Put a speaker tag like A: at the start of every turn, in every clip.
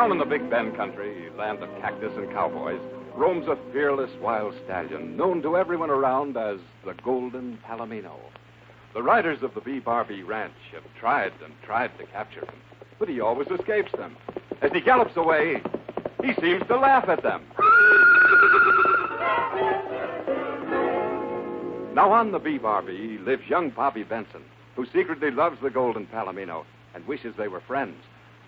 A: Down in the Big Bend country, land of cactus and cowboys, roams a fearless wild stallion known to everyone around as the Golden Palomino. The riders of the B-Bar-B Ranch have tried and tried to capture him, but he always escapes them. As he gallops away, he seems to laugh at them. Now on the B-Bar-B lives young Bobby Benson, who secretly loves the Golden Palomino and wishes they were friends.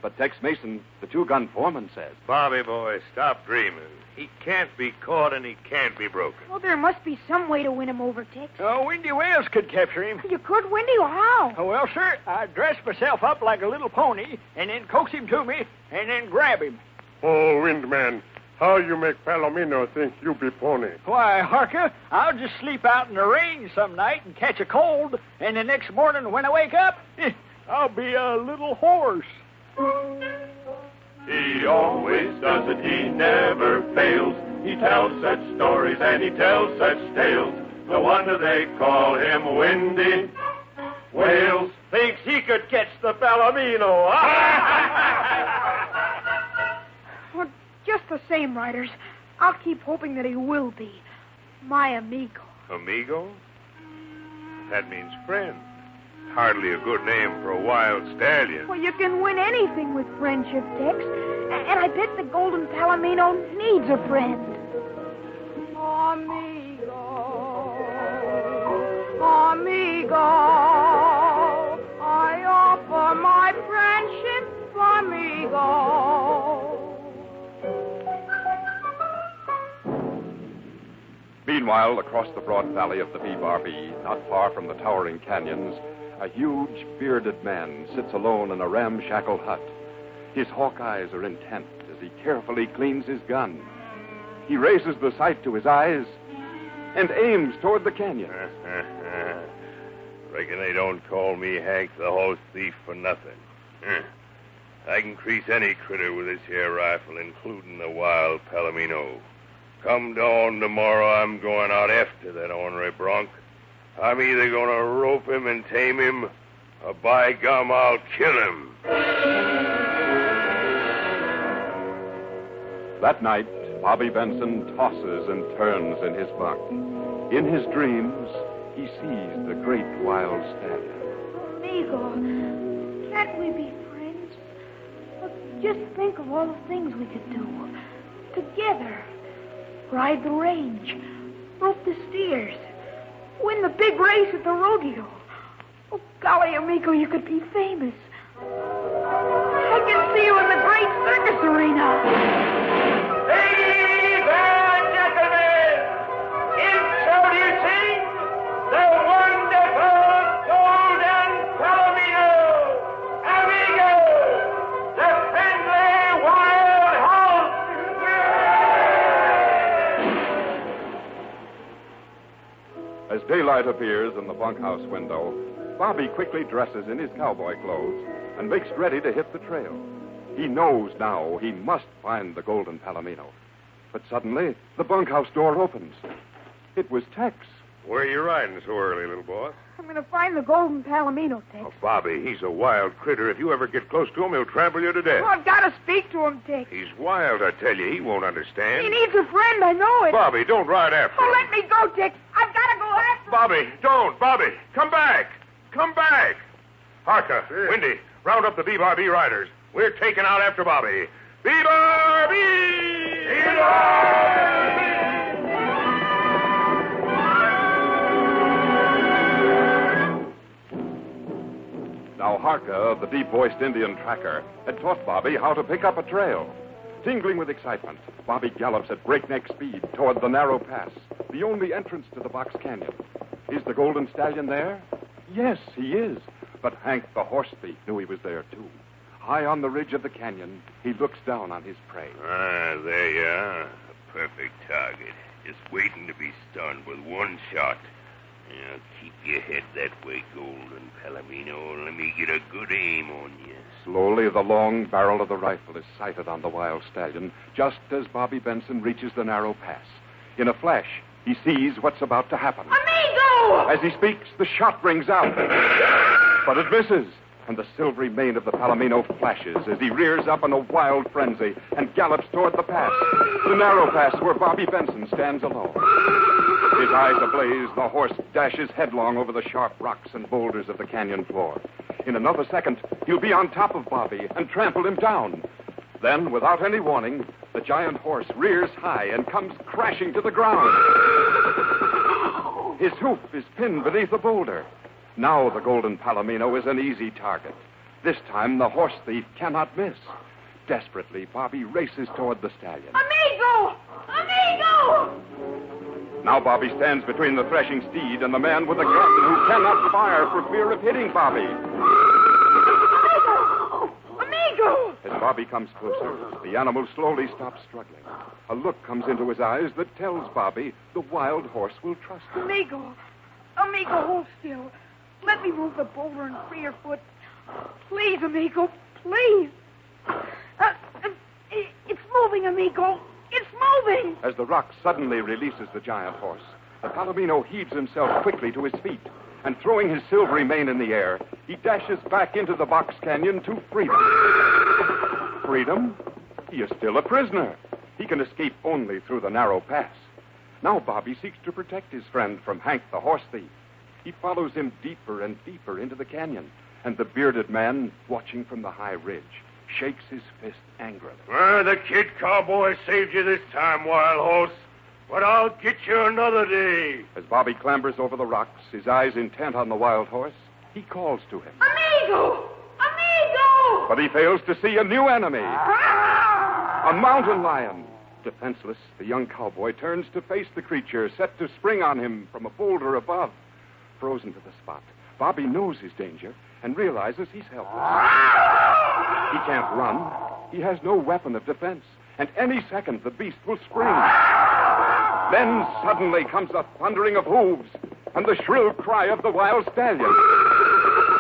A: But Tex Mason, the two gun foreman, says.
B: Bobby boy, stop dreaming. He can't be caught and he can't be broken.
C: Well, there must be some way to win him over, Tex.
D: Uh, oh, Windy Wales could capture him.
C: You could, Windy, how?
D: Oh, well, sir, I'd dress myself up like a little pony and then coax him to me and then grab him.
E: Oh, Windman, how you make Palomino think you be pony?
D: Why, Harka, I'll just sleep out in the rain some night and catch a cold, and the next morning when I wake up, I'll be a little horse.
F: He always does it, he never fails. He tells such stories and he tells such tales. No wonder they call him Windy Wales.
B: Thinks he could catch the Palomino,
C: Well, just the same, Riders. I'll keep hoping that he will be. My amigo.
B: Amigo? That means friend. Hardly a good name for a wild stallion.
C: Well, you can win anything with friendship, Tex. And I bet the Golden Palomino needs a friend. Amigo, amigo, I offer my friendship, amigo.
A: Meanwhile, across the broad valley of the B-Bar-B, not far from the towering canyons, a huge, bearded man sits alone in a ramshackle hut. His hawk eyes are intent as he carefully cleans his gun. He raises the sight to his eyes and aims toward the canyon.
B: Reckon they don't call me Hank the horse thief for nothing. I can crease any critter with this here rifle, including the wild Palomino. Come dawn tomorrow, I'm going out after that ornery bronc. I'm either going to rope him and tame him, or by gum, I'll kill him.
A: That night, Bobby Benson tosses and turns in his bunk. In his dreams, he sees the great wild stallion.
C: Amigo, can't we be friends? Look, just think of all the things we could do. Together. Ride the range. Rope the steers. Win the big race at the rodeo. Oh, golly, amigo, you could be famous. I can see you in the great circus arena.
A: As daylight appears in the bunkhouse window, Bobby quickly dresses in his cowboy clothes and makes ready to hit the trail. He knows now he must find the Golden Palomino. But suddenly, the bunkhouse door opens. It was Tex.
B: Where are you riding so early, little boy?
C: I'm going to find the Golden Palomino, Tex.
B: Oh, Bobby, he's a wild critter. If you ever get close to him, he'll trample you to death.
C: Oh, I've got to speak to him, Tex.
B: He's wild, I tell you. He won't understand.
C: He needs a friend, I know it.
B: Bobby, don't ride after
C: Oh,
B: him.
C: let me go, Tex. I've got to go after him.
B: Bobby, don't. Bobby, come back. Come back. Harka, uh, Windy, round up the B-Bar-B riders. We're taking out after Bobby. B-Bar-B!
A: Now, Harka, uh, the deep voiced Indian tracker, had taught Bobby how to pick up a trail. Tingling with excitement, Bobby gallops at breakneck speed toward the narrow pass, the only entrance to the Box Canyon. Is the Golden Stallion there? Yes, he is. But Hank, the horse thief, knew he was there, too. High on the ridge of the canyon, he looks down on his prey.
B: Ah, there you are. A perfect target. Just waiting to be stunned with one shot. Now, keep your head that way, Golden Palomino. Let me get a good aim on you.
A: Slowly, the long barrel of the rifle is sighted on the wild stallion just as Bobby Benson reaches the narrow pass. In a flash, he sees what's about to happen. As he speaks, the shot rings out. But it misses. and the silvery mane of the Palomino flashes as he rears up in a wild frenzy and gallops toward the pass, the narrow pass where Bobby Benson stands alone. His eyes ablaze, the horse dashes headlong over the sharp rocks and boulders of the canyon floor. In another second, he'll be on top of Bobby and trample him down. Then, without any warning, the giant horse rears high and comes crashing to the ground. His hoof is pinned beneath a boulder. Now the golden Palomino is an easy target. This time the horse thief cannot miss. Desperately, Bobby races toward the stallion.
C: Amigo! Amigo!
A: Now Bobby stands between the threshing steed and the man with the gun who cannot fire for fear of hitting Bobby.
C: Amigo! Amigo!
A: As Bobby comes closer, the animal slowly stops struggling. A look comes into his eyes that tells Bobby the wild horse will trust him.
C: Amigo! Amigo, hold still. Let me move the boulder and free your foot. Please, amigo, please. Uh, uh, it's moving, amigo. It's moving.
A: As the rock suddenly releases the giant horse, the Palomino heaves himself quickly to his feet, and throwing his silvery mane in the air, he dashes back into the box canyon to freedom. Freedom? He is still a prisoner. He can escape only through the narrow pass. Now Bobby seeks to protect his friend from Hank the horse thief. He follows him deeper and deeper into the canyon, and the bearded man, watching from the high ridge, shakes his fist angrily.
B: Well, the kid cowboy saved you this time, wild horse. But I'll get you another day.
A: As Bobby clambers over the rocks, his eyes intent on the wild horse, he calls to him.
C: Amigo!
A: But he fails to see a new enemy a mountain lion. Defenseless, the young cowboy turns to face the creature set to spring on him from a boulder above. Frozen to the spot, Bobby knows his danger and realizes he's helpless. He can't run. He has no weapon of defense. And any second, the beast will spring. Then suddenly comes a thundering of hooves and the shrill cry of the wild stallion.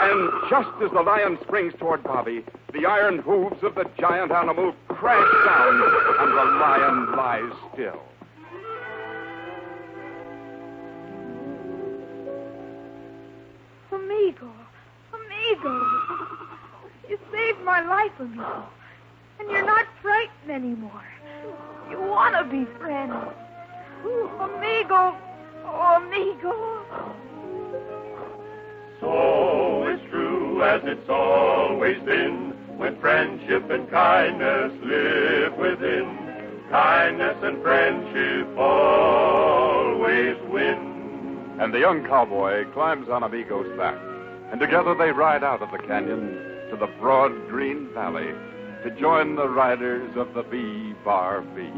A: And just as the lion springs toward Bobby, the iron hooves of the giant animal crash down, and the lion lies still.
C: Amigo! Amigo! You saved my life, amigo. And you're not frightened anymore. You want to be friends. Amigo! Oh, amigo!
F: So is true as it's always been when friendship and kindness live within. Kindness and friendship always win.
A: And the young cowboy climbs on Amigo's back, and together they ride out of the canyon to the broad green valley to join the riders of the B Bar B.